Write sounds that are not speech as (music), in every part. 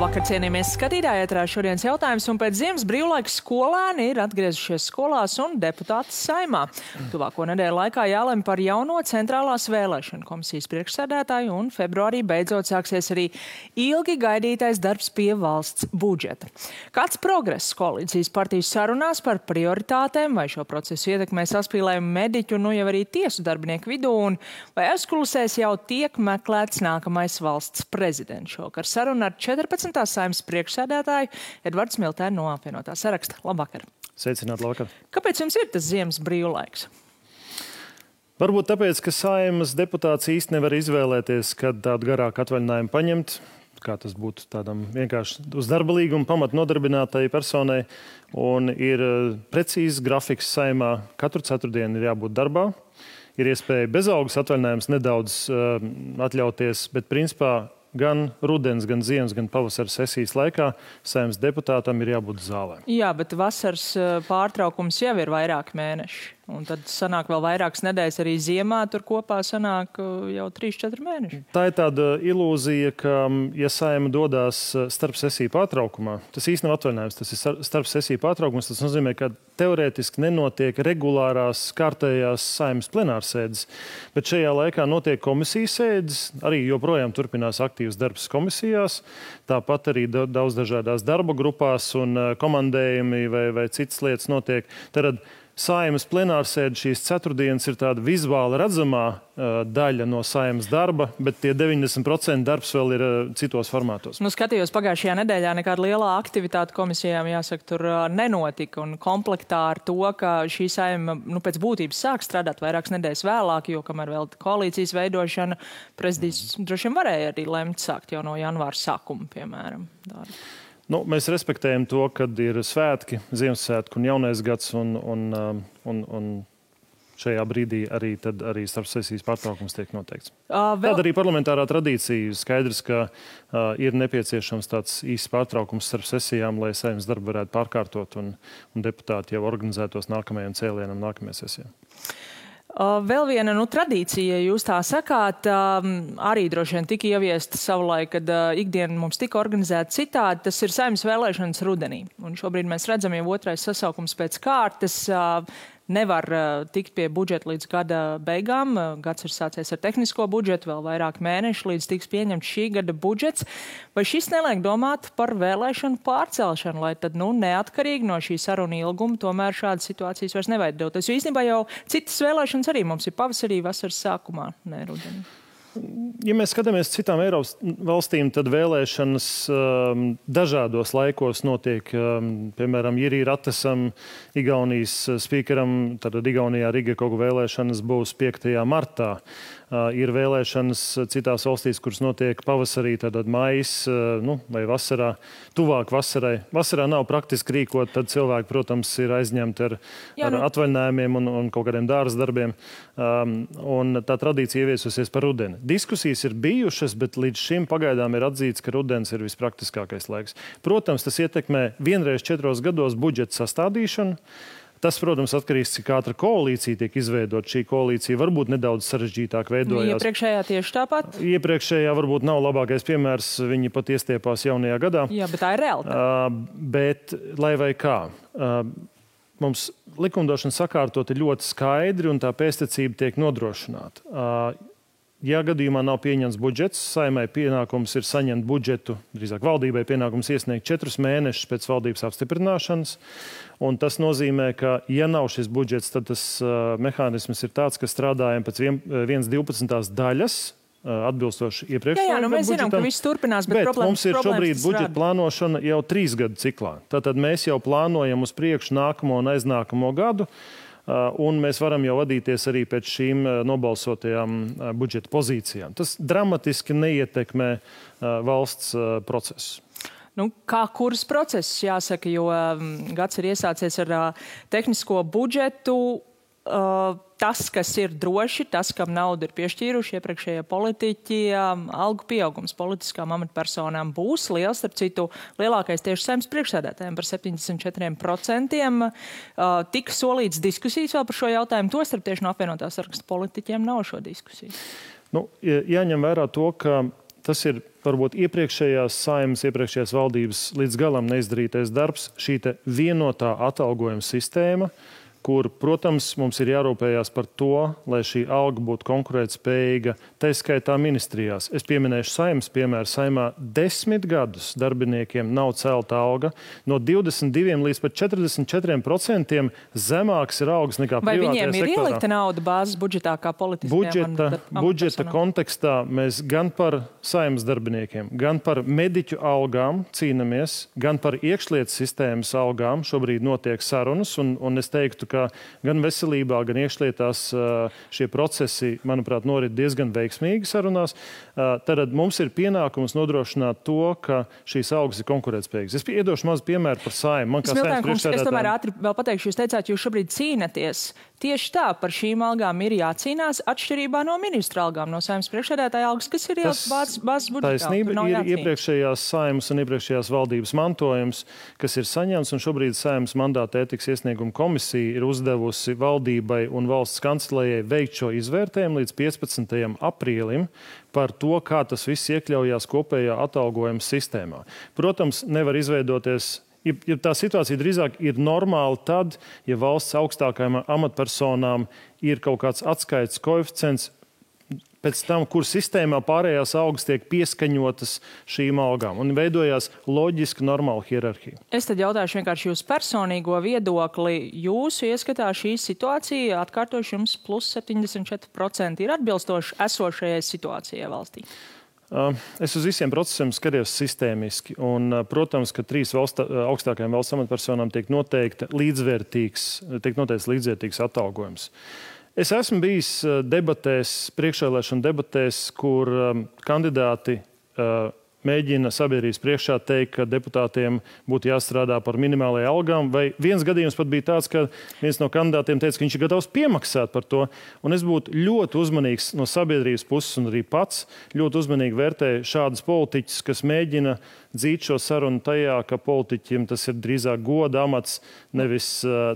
Labvakar, cienījamies skatītāji, ētrā šodienas jautājums, un pēc ziemas brīvlaiks skolēni ir atgriezušies skolās un deputāti saimā. Tuvāko nedēļu laikā jālem par jauno centrālās vēlēšana komisijas priekšsēdētāju, un februārī beidzot sāksies arī ilgi gaidītais darbs pie valsts budžeta. Kāds progress koalīcijas partijas sarunās par prioritātēm, vai šo procesu ietekmē saspīlējumu mediķu, nu jau arī tiesu darbinieku vidū, un vai aizkulisēs jau tiek meklēts nākamais valsts prezidents šokar saruna ar 14. 11. saimnes priekšsēdētāju Edvards Miltēnu no apvienotā saraksta. Labvakar! Sveicināt, labvakar! Kāpēc jums ir tas ziemas brīvlaiks? Varbūt tāpēc, ka saimas deputāts īsti nevar izvēlēties, kad tādu garāku atvaļinājumu paņemt, kā tas būtu tādam vienkārši uz darba līguma pamatu nodarbinātai personai. Un ir eh, precīzs grafiks saimā. Katru ceturtdienu ir jābūt darbā. Ir iespēja bezalgas atvaļinājums nedaudz uh, atļauties, bet principā gan rudens, gan ziemas, gan pavasara sesijas laikā saimnes deputātam ir jābūt zālē. Jā, bet vasaras eh, pārtraukums jau ir vairāk mēneši. Un tad sanāk vēl vairākas nedēļas arī ziemā, tur kopā sanāk uh, jau 3-4 mēneši. Tā ir tāda ilūzija, ka, um, ja saima dodas uh, starp sesiju pārtraukumā, tas īstenībā nav atvaļinājums, tas ir starp sesiju pārtraukums. Tas nozīmē, ka teorētiski nenotiek regulārās kārtējās saimas plenārsēdes, bet šajā laikā notiek komisijas sēdes, arī joprojām turpinās aktīvs darbs komisijās, tāpat arī daudz dažādās darba grupās un uh, komandējumi vai, vai citas lietas notiek. Tad Saimas plenārsēde šīs ceturtdienas ir tāda vizuāli redzamā uh, daļa no saimas darba, bet tie 90% darbs vēl ir uh, citos formātos. Nu, skatījos pagājušajā nedēļā, nekāda lielā aktivitāte komisijām, jāsaka, tur uh, nenotika. Un komplektā ar to, ka šī saima nu, pēc būtības sāk strādāt vairākas nedēļas vēlāk, jo kamēr vēl koalīcijas veidošana, prezidents droši vien varēja arī lemt sākt jau no janvāra sākuma, piemēram. Darbu. Nu, mēs respektējam to, ka ir svētki, Ziemassvētku un Jaunais gads. Un, un, um, un, un šajā brīdī arī, arī starpsesijas pārtraukums tiek noteikts. Uh, vēl... Tāda arī parlamentārā tradīcija. Skaidrs, ka uh, ir nepieciešams tāds īsts pārtraukums starp sesijām, lai saimnes darbu varētu pārkārtot un, un deputāti jau organizētos nākamajam cēlienam, nākamajai sesijai. Vēl viena nu, tradīcija, jūs tā sakāt, arī droši vien tika ieviesta savulaik, kad ikdiena mums tika organizēta citādi. Tas ir saimnes vēlēšanas rudenī. Un šobrīd mēs redzam jau otrais sasaukums pēc kārtas nevar uh, tikt pie budžeta līdz gada beigām. Uh, gads ir sācies ar tehnisko budžetu, vēl vairāk mēnešu līdz tiks pieņemts šī gada budžets. Vai šis neliek domāt par vēlēšanu pārcelšanu, lai tad nu, neatkarīgi no šī saruna ilguma tomēr šādas situācijas vairs neveidotos? Jo īstenībā jau citas vēlēšanas arī mums ir pavasarī, vasaras sākumā, ne rudenī. Ja mēs skatāmies citām Eiropas valstīm, tad vēlēšanas um, dažādos laikos notiek. Um, piemēram, Jirī Ratesam, Igaunijas spīkeram, tad Igaunijā Riga kaut kā vēlēšanas būs 5. martā. Uh, ir vēlēšanas citās valstīs, kuras notiek pavasarī, tad maijs uh, nu, vai vasarā, tuvāk vasarai. Vasarā nav praktiski rīkot, tad cilvēki, protams, ir aizņemti ar, Jā, ar nu... atvaļinājumiem un, un kaut kādiem dārza darbiem. Um, un tā tradīcija ieviesusies par rudeni. Diskusijas ir bijušas, bet līdz šim pagaidām ir atzīts, ka rudens ir vispraktiskākais laiks. Protams, tas ietekmē vienreiz četros gados budžeta sastādīšanu. Tas, protams, atkarīgs no tā, cik ātri koalīcija tiek izveidota. Šī koalīcija varbūt nedaudz sarežģītāk veidojās. Iepriekšējā tieši tāpat? Iepriekšējā varbūt nav labākais piemērs. Viņi pat iestiepās jaunajā gadā. Jā, bet tā ir reāli. Uh, bet, lai vai kā. Uh, mums likumdošana sakārtot ir ļoti skaidri, un tā pēstniecība tiek nodrošināta. Uh, Ja gadījumā nav pieņemts budžets, saimai pienākums ir saņemt budžetu, drīzāk valdībai pienākums iesniegt četrus mēnešus pēc valdības apstiprināšanas. Un tas nozīmē, ka, ja nav šis budžets, tad tas uh, mehānisms ir tāds, ka strādājam pēc 1,12 daļas atbilstoši iepriekšējiem. Jā, jā, nu mēs budžetam, zinām, ka viss turpinās, bet, bet mums ir šobrīd budžeta plānošana jau trīs gadu ciklā. Tātad mēs jau plānojam uz priekšu nākamo un aiznākamo gadu. Uh, un mēs varam jau vadīties arī pēc šīm uh, nobalsotajām uh, budžeta pozīcijām. Tas dramatiski neietekmē valsts procesu. Nu, kā kuras process, jāsaka, jo um, gads ir iesācies ar tehnisko budžetu. Uh, tas, kas ir droši, tas, kam naudu ir piešķīruši iepriekšējie politiķi, um, algu pieaugums politiskām amatpersonām būs liels. Starp citu, lielākais tieši saimnes priekšsēdētājiem par 74%. Uh, tika solīts diskusijas vēl par šo jautājumu. Tostarp tieši no apvienotās saraksta politiķiem nav šo diskusiju. Nu, jāņem vērā to, ka tas ir varbūt iepriekšējās saimnes, iepriekšējās valdības līdz galam neizdarītais darbs, šī vienotā atalgojuma sistēma, kur, protams, mums ir jārūpējas par to, lai šī alga būtu konkurētspējīga, tā skaitā ministrijās. Es pieminēšu saimnes piemēru. Saimā desmit gadus darbiniekiem nav celta alga. No 22 līdz pat 44% zemāks ir algas nekā Vai viņiem ir sektorā. ielikta nauda bāzes budžetā kā politiskajā budžeta, budžeta kontekstā? Mēs gan par saimnes darbiniekiem, gan par mediķu algām cīnāmies, gan par iekšlietu sistēmas algām šobrīd notiek sarunas. Un, un es teiktu, gan veselībā, gan iekšlietās šie procesi, manuprāt, norit diezgan veiksmīgi sarunās. Tad mums ir pienākums nodrošināt to, ka šīs augstas ir konkurētspējīgas. Es iedošu mazu piemēru par saimnu. Es tomēr ātri vēl pateikšu, jūs teicāt, jūs šobrīd cīnaties Tieši tā, par šīm algām ir jācīnās atšķirībā no ministra algām, no saimnes priekšsēdētāja algas, kas ir jau bāzes budžetā. Taisnība ir jācīn. iepriekšējās saimnes un iepriekšējās valdības mantojums, kas ir saņemts, un šobrīd saimnes mandāta ētikas iesnieguma komisija ir uzdevusi valdībai un valsts kancelējai veikt šo izvērtējumu līdz 15. aprīlim par to, kā tas viss iekļaujās kopējā atalgojuma sistēmā. Protams, nevar izveidoties ja, ja tā situācija drīzāk ir normāla, tad, ja valsts augstākajām amatpersonām ir kaut kāds atskaites koeficients, pēc tam, kur sistēmā pārējās augstas tiek pieskaņotas šīm algām un veidojās loģiski normāla hierarhija. Es tad jautāšu vienkārši jūsu personīgo viedokli. Jūsu ieskatā šī situācija, atkārtošu jums, plus 74% ir atbilstoši esošajai situācijai valstī. Es uz visiem procesiem skatos sistēmiski. Un, protams, ka trīs valsts, augstākajām valsts amatpersonām tiek, līdzvērtīgs, tiek noteikts līdzvērtīgs atalgojums. Es esmu bijis debatēs, priekšvēlēšana debatēs, kur kandidāti mēģina sabiedrības priekšā teikt, ka deputātiem būtu jāstrādā par minimālajām algām. Vai viens gadījums pat bija tāds, ka viens no kandidātiem teica, ka viņš ir gatavs piemaksāt par to. Un es būtu ļoti uzmanīgs no sabiedrības puses, un arī pats ļoti uzmanīgi vērtēju šādus politiķus, kas mēģina dzīt šo sarunu tajā, ka politiķim tas ir drīzāk goda amats, nevis,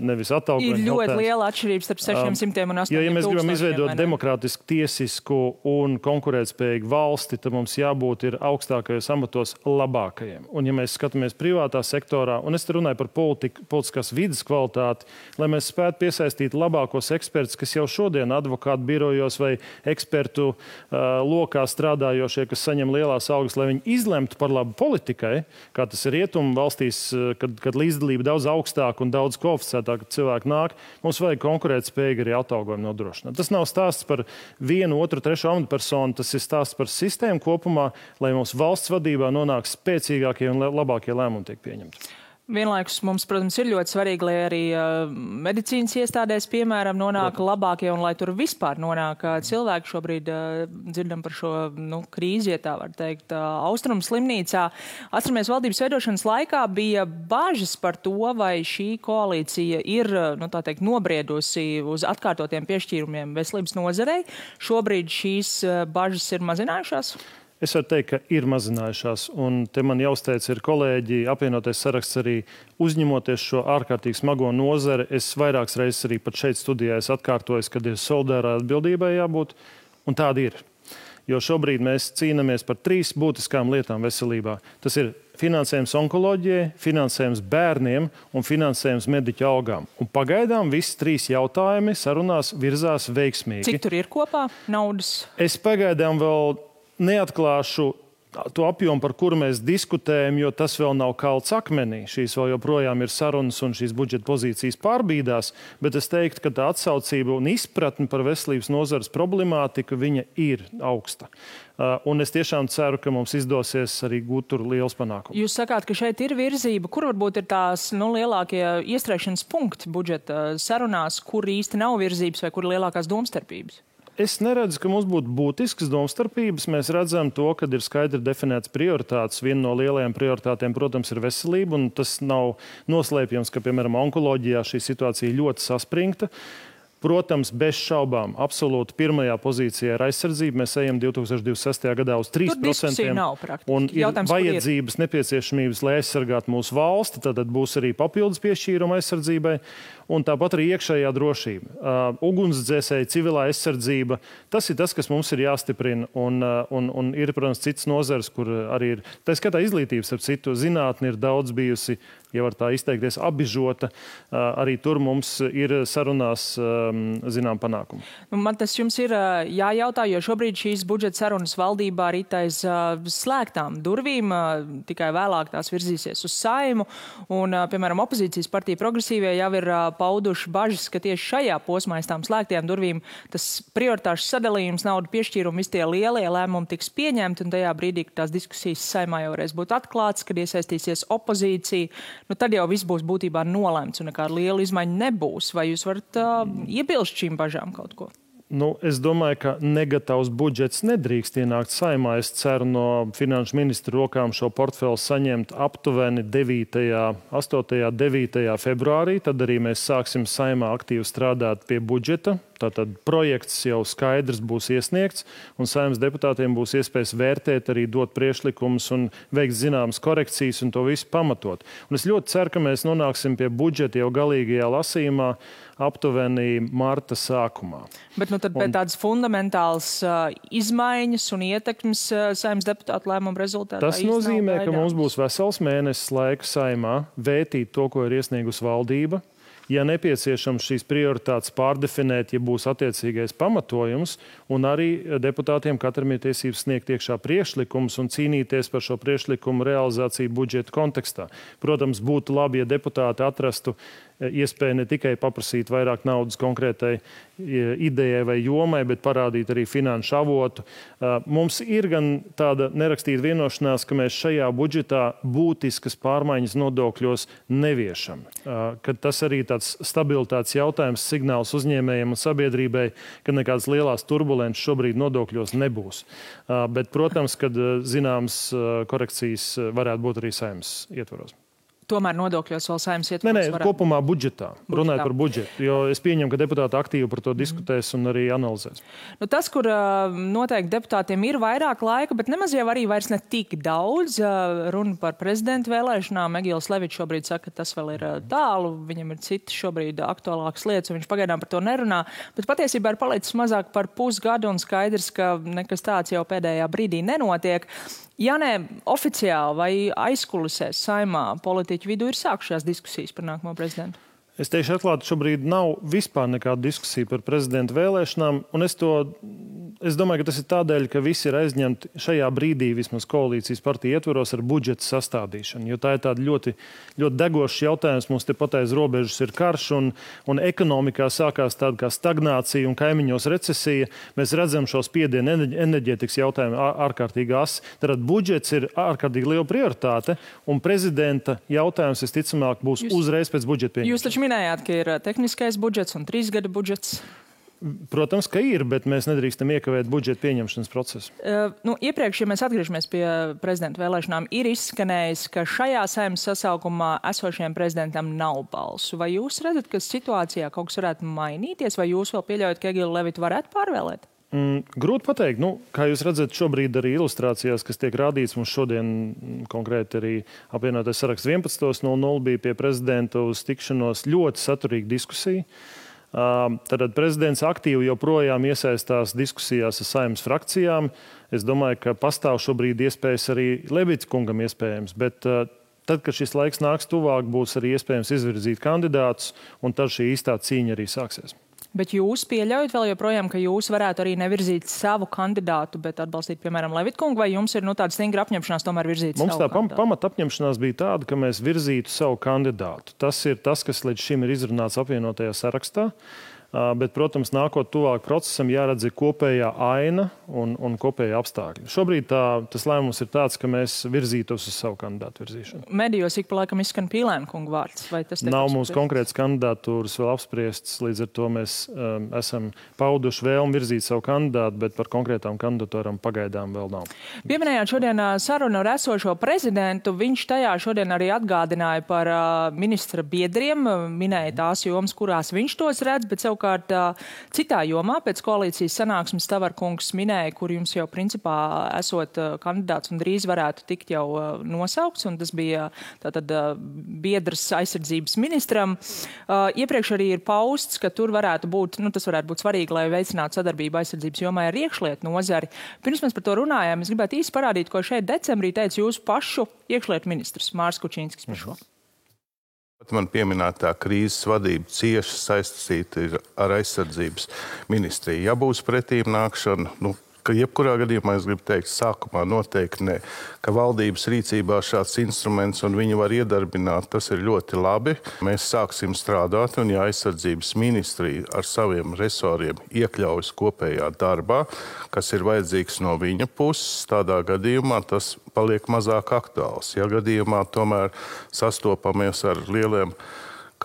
nevis atalgojums. Ir ļoti liela atšķirība starp 600 un 800. Jo, ja mēs gribam izveidot demokrātisku, tiesisku un konkurētspējīgu valsti, tad mums jābūt augstākajos amatos labākajiem. Un, ja mēs skatāmies privātā sektorā, un es runāju par politiku, politiskās vidas kvalitāti, lai mēs spētu piesaistīt labākos ekspertus, kas jau šodien advokātu birojos vai ekspertu uh, lokā strādājošie, kas saņem lielās algas, lai viņi izlemtu par labu politiku politikai, kā tas ir rietumu valstīs, eh, kad, kad līdzdalība daudz augstāka un daudz kvalificētāka cilvēku nāk, mums vajag konkurētspējīgi arī atalgojumu nodrošināt. Tas nav stāsts par vienu, otru, trešu amatpersonu, tas ir stāsts par sistēmu kopumā, lai mūsu valsts vadībā nonāk spēcīgākie un labākie lēmumi tiek pieņemti. Vienlaikus mums, protams, ir ļoti svarīgi, lai arī uh, medicīnas iestādēs, piemēram, nonāk Protams. labākie un lai tur vispār nonāk uh, cilvēki. Šobrīd uh, dzirdam par šo nu, krīzi, ja tā var teikt, austrumu slimnīcā. Atceramies, valdības veidošanas laikā bija bažas par to, vai šī koalīcija ir nu, teikt, nobriedusi uz atkārtotiem piešķīrumiem veselības nozarei. Šobrīd šīs bažas ir mazinājušās. Es varu teikt, ka ir mazinājušās, un te man jāuzteic ir kolēģi, apvienoties saraksts arī uzņemoties šo ārkārtīgi smago nozari. Es vairākas reizes arī pat šeit studijā atkārtoju, ka ir solidārā atbildībai jābūt, un tāda ir. Jo šobrīd mēs cīnāmies par trīs būtiskām lietām veselībā. Tas ir finansējums onkoloģijai, finansējums bērniem un finansējums mediķu algām. Un pagaidām visi trīs jautājumi sarunās virzās veiksmīgi. Cik tur ir kopā naudas? Es pagaidām vēl neatklāšu to apjomu, par kuru mēs diskutējam, jo tas vēl nav kalts akmenī. Šīs vēl joprojām ir sarunas un šīs budžeta pozīcijas pārbīdās, bet es teiktu, ka tā atsaucība un izpratne par veselības nozares problemātiku ir augsta. Uh, un es tiešām ceru, ka mums izdosies arī gūt tur liels panākums. Jūs sakāt, ka šeit ir virzība. Kur varbūt ir tās nu, lielākie iestrēgšanas punkti budžeta sarunās, kur īsti nav virzības vai kur ir lielākās domstarpības? Es neredzu, ka mums būtu būtiskas domstarpības. Mēs redzam, to, ka ir skaidri definēts prioritātes. Viena no lielajām prioritātēm, protams, ir veselība. Tas nav noslēpjams, ka, piemēram, onkoloģijā šī situācija ļoti saspringta. Protams, bez šaubām, absolūti pirmajā pozīcijā ir aizsardzība. Mēs ejam 2026. gadā uz 3%. Un ir Jautājums, vajadzības, ir? nepieciešamības, lai aizsargātu mūsu valsti. Tad būs arī papildus piešķīruma aizsardzībai. Un tāpat arī iekšējā drošība, uh, ugunsdzēsēji, civilā aizsardzība. Tas ir tas, kas mums ir jāstiprina. Un, uh, un, un ir, protams, cits nozars, kur arī ir. Tā skatā izglītības, ap citu, zinātni ir daudz bijusi ja var tā izteikties, apbižota. Arī tur mums ir sarunās zinām panākumi. Nu, man tas jums ir jājautā, jo šobrīd šīs budžeta sarunas valdībā ir aiz slēgtām durvīm, tikai vēlāk tās virzīsies uz saimu. Un, piemēram, opozīcijas partija progresīvie jau ir pauduši bažas, ka tieši šajā posmā aiz tām slēgtajām durvīm tas prioritāšu sadalījums, naudu piešķīrumi, visi tie lielie lēmumi tiks pieņemti, un tajā brīdī, kad tās diskusijas saimā jau varēs būt atklāts, kad iesaistīsies opozīcija, nu, tad jau viss būs būtībā nolēmts un nekāda liela izmaiņa nebūs. Vai jūs varat uh, iebilst šīm bažām kaut ko? Nu, es domāju, ka negatavs budžets nedrīkst ienākt saimā. Es ceru no finanšu ministra rokām šo portfeli saņemt aptuveni 9., 8., 9. februārī. Tad arī mēs sāksim saimā aktīvi strādāt pie budžeta. Tātad projekts jau skaidrs būs iesniegts, un saimnes deputātiem būs iespējas vērtēt, arī dot priekšlikumus un veikt zināmas korekcijas un to visu pamatot. Un es ļoti ceru, ka mēs nonāksim pie budžeta jau galīgajā lasījumā aptuveni marta sākumā. Bet nu, tad pēc tādas fundamentālas uh, izmaiņas un ietekmes uh, saimnes deputātu lēmumu rezultātā. Tas nozīmē, ka mums būs vesels mēnesis laika saimā vērtīt to, ko ir iesniegusi valdība, ja nepieciešams šīs prioritātes pārdefinēt, ja būs attiecīgais pamatojums, un arī deputātiem katram ir tiesības sniegt iekšā priekšlikumus un cīnīties par šo priekšlikumu realizāciju budžeta kontekstā. Protams, būtu labi, ja deputāti atrastu iespēja ne tikai paprasīt vairāk naudas konkrētai idejai vai jomai, bet parādīt arī finanšu avotu. Mums ir gan tāda nerakstīta vienošanās, ka mēs šajā budžetā būtiskas pārmaiņas nodokļos neviešam. Kad tas arī tāds stabilitātes jautājums, signāls uzņēmējiem un sabiedrībai, ka nekādas lielās turbulences šobrīd nodokļos nebūs. Bet, protams, kad zināmas korekcijas varētu būt arī saimnes ietvaros tomēr nodokļos vēl saimnes ietvaros? Nē, nē, varētu... kopumā budžetā. budžetā. Runājot par budžetu, jo es pieņemu, ka deputāti aktīvi par to mhm. diskutēs un arī analizēs. Nu, tas, kur noteikti deputātiem ir vairāk laika, bet nemaz jau arī vairs ne tik daudz runa par prezidentu vēlēšanām. Egils Levičs šobrīd saka, ka tas vēl ir tālu, viņam ir citas šobrīd aktuālākas lietas, un viņš pagaidām par to nerunā. Bet patiesībā ir palicis mazāk par pusgadu un skaidrs, ka nekas tāds jau pēdējā brīdī nenotiek. Ja ne oficiāli vai aizkulisēs saimā politiķu vidū ir sākušās diskusijas par nākamo prezidentu? Es teikšu atklāti, šobrīd nav vispār nekāda diskusija par prezidenta vēlēšanām, un es to es domāju, ka tas ir tādēļ, ka visi ir aizņemti šajā brīdī, vismaz koalīcijas partija ietvaros, ar budžeta sastādīšanu. Jo tā ir tāda ļoti, ļoti degošs jautājums. Mums tepat aiz robežas ir karš, un, un ekonomikā sākās tāda kā stagnācija un kaimiņos recesija. Mēs redzam šo spiedienu enerģētikas jautājumu ārkārtīgi asi. Tad budžets ir ārkārtīgi liela prioritāte, un prezidenta jautājums visticamāk būs jūs, uzreiz pēc budžeta pieņemšanas. Jūs taču minējāt, ka ir tehniskais budžets un trīs gada budžets. Protams, ka ir, bet mēs nedrīkstam iekavēt budžeta pieņemšanas procesu. Uh, nu, iepriekš, ja mēs atgriežamies pie prezidenta vēlēšanām, ir izskanējis, ka šajā saimnes sasaukumā esošajam prezidentam nav balsu. Vai jūs redzat, ka situācijā kaut kas varētu mainīties, vai jūs vēl pieļaujat, ka Egilu Levitu varētu pārvēlēt? Mm, grūti pateikt. Nu, kā jūs redzat, šobrīd arī ilustrācijās, kas tiek rādīts, mums šodien konkrēti arī apvienotais saraksts 11.00 bija pie prezidenta uz tikšanos ļoti saturīga diskusija. Tad prezidents aktīvi joprojām iesaistās diskusijās ar saimnes frakcijām. Es domāju, ka pastāv šobrīd iespējas arī Levits kungam iespējams. Bet, Tad, kad šis laiks nāks tuvāk, būs arī iespējams izvirzīt kandidātus, un tad šī īstā cīņa arī sāksies. Bet jūs pieļaujat vēl joprojām, ka jūs varētu arī nevirzīt savu kandidātu, bet atbalstīt, piemēram, Levitkungu, vai jums ir nu, tāda stingra apņemšanās tomēr virzīt Mums tā pam pamat apņemšanās bija tāda, ka mēs virzītu savu kandidātu. Tas ir tas, kas līdz šim ir izrunāts apvienotajā sarakstā. Bet, protams, nākot tuvāk procesam, jāredz kopējā aina un, un kopējā apstākļi. Šobrīd tā, tas lēmums ir tāds, ka mēs virzītos uz savu kandidātu virzīšanu. Medijos ik pa laikam izskan Pīlēna kunga vārds. Nav mums konkrēts kandidatūras vēl apspriestas, līdz ar to mēs um, esam pauduši vēlmi virzīt savu kandidātu, bet par konkrētām kandidatūrām pagaidām vēl nav. Pieminējāt šodien sarunu ar esošo prezidentu. Viņš tajā šodien arī atgādināja par uh, ministra biedriem, minēja tās jomas, kurās viņš tos redz, bet savukārt Savukārt citā jomā pēc koalīcijas sanāksmes Tavarkungs minēja, kur jums jau principā esot kandidāts un drīz varētu tikt jau nosaukts, un tas bija tātad biedrs aizsardzības ministram. Iepriekš arī ir pausts, ka tur varētu būt, nu tas varētu būt svarīgi, lai veicinātu sadarbību aizsardzības jomā ar iekšlietu nozari. Pirms mēs par to runājām, es gribētu īsti parādīt, ko šeit decembrī teica jūsu pašu iekšlietu ministrs Mārs Kučīnskis par šo. Man pieminētā krīzes vadība cieši saistīta ar aizsardzības ministriju. Ja būs pretīm nākšana, nu, ka jebkurā gadījumā es gribu teikt, sākumā noteikti ne, ka valdības rīcībā šāds instruments un viņu var iedarbināt, tas ir ļoti labi. Mēs sāksim strādāt, un ja aizsardzības ministrija ar saviem resoriem iekļaujas kopējā darbā, kas ir vajadzīgs no viņa puses, tādā gadījumā tas paliek mazāk aktuāls. Ja gadījumā tomēr sastopamies ar lieliem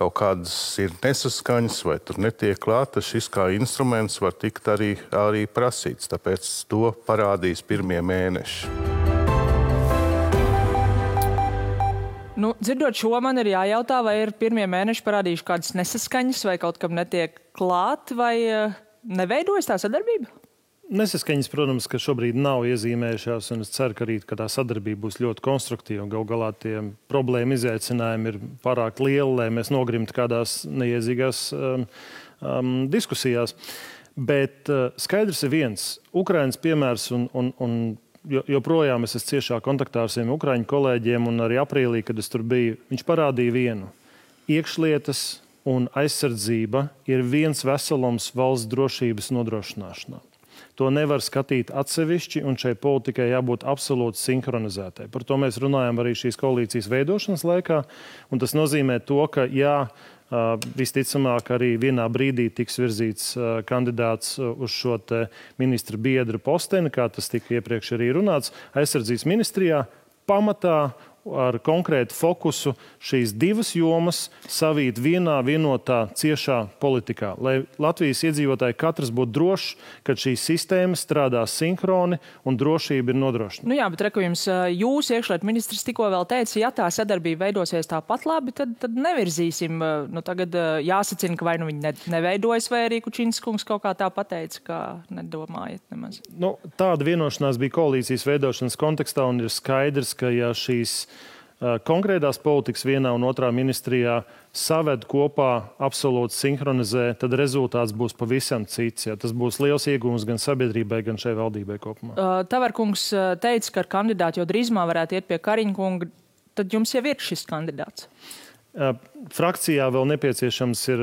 kaut kādas ir nesaskaņas vai tur netiek klāta, šis kā instruments var tikt arī, arī prasīts. Tāpēc to parādīs pirmie mēneši. Nu, dzirdot šo, man ir jājautā, vai ir pirmie mēneši parādījuši kādas nesaskaņas, vai kaut kam netiek klāt, vai eh, neveidojas tā sadarbība? Nesaskaņas, protams, ka šobrīd nav iezīmējušās, un es ceru, ka rīt ka tā sadarbība būs ļoti konstruktīva. Galu galā tie problēma izaicinājumi ir pārāk lieli, lai mēs nogrimtu kādās neiedzīgās um, um, diskusijās. Bet uh, skaidrs ir viens - Ukraiņas piemērs, un, un, un joprojām es esmu ciešā kontaktā ar saviem ukrāņu kolēģiem, un arī aprīlī, kad es tur biju, viņš parādīja vienu - iekšlietas un aizsardzība ir viens veselums valsts drošības nodrošināšanā. To nevar skatīt atsevišķi, un šai politikai jābūt absolūti sinhronizētai. Par to mēs runājam arī šīs koalīcijas veidošanas laikā. Tas nozīmē to, ka jā, visticamāk arī vienā brīdī tiks virzīts kandidāts uz šo ministra biedru posteni, kā tas tika iepriekš arī runāts, aizsardzības ministrijā. Pamatā ar konkrētu fokusu šīs divas jomas savīt vienā vienotā ciešā politikā, lai Latvijas iedzīvotāji katrs būtu drošs, ka šīs sistēmas strādā sinhroni un drošība ir nodrošināta. Nu jā, bet reku jums jūs iekšliet ministrs tikko vēl teica, ja tā sadarbība veidosies tāpat labi, tad, tad nevirzīsim. Nu, tagad jāsacina, ka vai nu viņi ne, neveidojas, vai arī Kučins kungs kaut kā tā pateica, ka nedomājat nemaz. Nu, tāda vienošanās bija koalīcijas veidošanas kontekstā un ir skaidrs, ka ja šīs konkrētās politikas vienā un otrā ministrijā saved kopā, absolūti sinhronizē, tad rezultāts būs pavisam cits. Ja. Tas būs liels iegūms gan sabiedrībai, gan šai valdībai kopumā. Uh, Tavarkungs teica, ka ar kandidātu jau drīzumā varētu iet pie Kariņa kunga. Tad jums jau ir šis kandidāts. Frakcijā vēl nepieciešams ir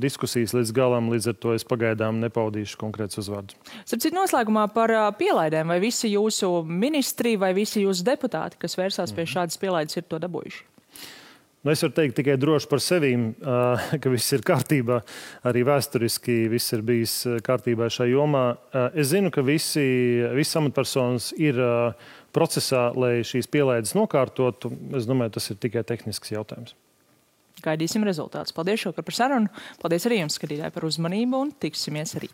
diskusijas līdz galam, līdz ar to es pagaidām nepaudīšu konkrēts uzvārdus. Starp noslēgumā par pielaidēm. Vai visi jūsu ministri vai visi jūsu deputāti, kas vērsās pie mhm. šādas pielaides, ir to dabūjuši? Nu, es varu teikt tikai droši par sevi, (laughs) ka viss ir kārtībā. Arī vēsturiski viss ir bijis kārtībā šajā jomā. Es zinu, ka visi, visi amatpersonas ir procesā, lai šīs pielaides nokārtotu. Es domāju, tas ir tikai tehnisks jautājums. Gaidīsim rezultātus. Paldies šovakar par sarunu. Paldies arī jums, skatītāji, par uzmanību un tiksimies arī.